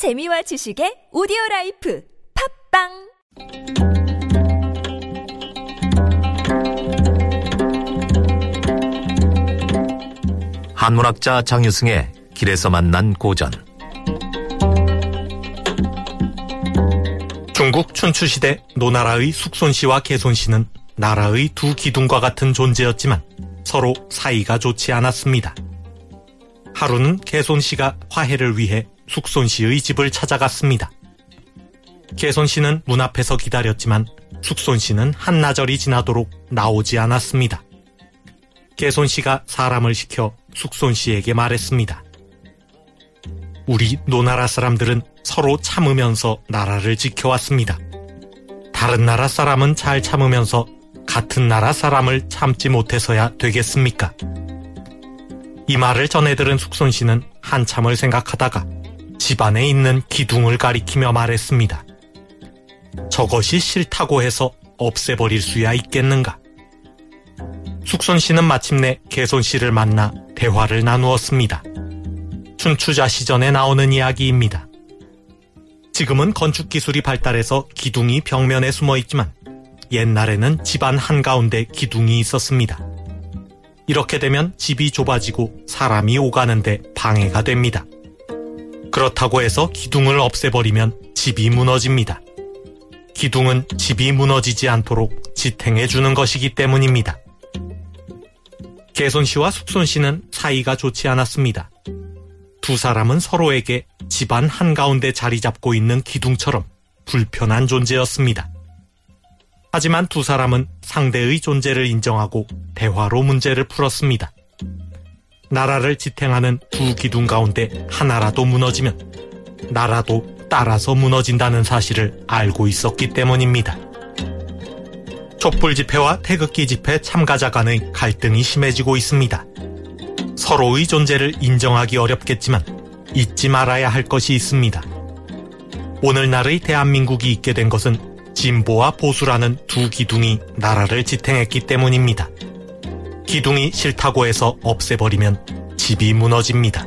재미와 지식의 오디오 라이프 팟빵 한문학자 장유승의 길에서 만난 고전 중국 춘추시대 노나라의 숙손씨와 계손씨는 나라의 두 기둥과 같은 존재였지만 서로 사이가 좋지 않았습니다. 하루는 개손 씨가 화해를 위해 숙손 씨의 집을 찾아갔습니다. 개손 씨는 문 앞에서 기다렸지만 숙손 씨는 한나절이 지나도록 나오지 않았습니다. 개손 씨가 사람을 시켜 숙손 씨에게 말했습니다. 우리 노나라 사람들은 서로 참으면서 나라를 지켜왔습니다. 다른 나라 사람은 잘 참으면서 같은 나라 사람을 참지 못해서야 되겠습니까? 이 말을 전해 들은 숙손 씨는 한참을 생각하다가 집안에 있는 기둥을 가리키며 말했습니다. 저것이 싫다고 해서 없애버릴 수야 있겠는가? 숙손 씨는 마침내 개손 씨를 만나 대화를 나누었습니다. 춘추자 시전에 나오는 이야기입니다. 지금은 건축 기술이 발달해서 기둥이 벽면에 숨어 있지만 옛날에는 집안 한가운데 기둥이 있었습니다. 이렇게 되면 집이 좁아지고 사람이 오가는데 방해가 됩니다. 그렇다고 해서 기둥을 없애버리면 집이 무너집니다. 기둥은 집이 무너지지 않도록 지탱해 주는 것이기 때문입니다. 개손 씨와 숙손 씨는 사이가 좋지 않았습니다. 두 사람은 서로에게 집안 한가운데 자리 잡고 있는 기둥처럼 불편한 존재였습니다. 하지만 두 사람은 상대의 존재를 인정하고 대화로 문제를 풀었습니다. 나라를 지탱하는 두 기둥 가운데 하나라도 무너지면 나라도 따라서 무너진다는 사실을 알고 있었기 때문입니다. 촛불 집회와 태극기 집회 참가자 간의 갈등이 심해지고 있습니다. 서로의 존재를 인정하기 어렵겠지만 잊지 말아야 할 것이 있습니다. 오늘날의 대한민국이 있게 된 것은 진보와 보수라는 두 기둥이 나라를 지탱했기 때문입니다. 기둥이 싫다고 해서 없애버리면 집이 무너집니다.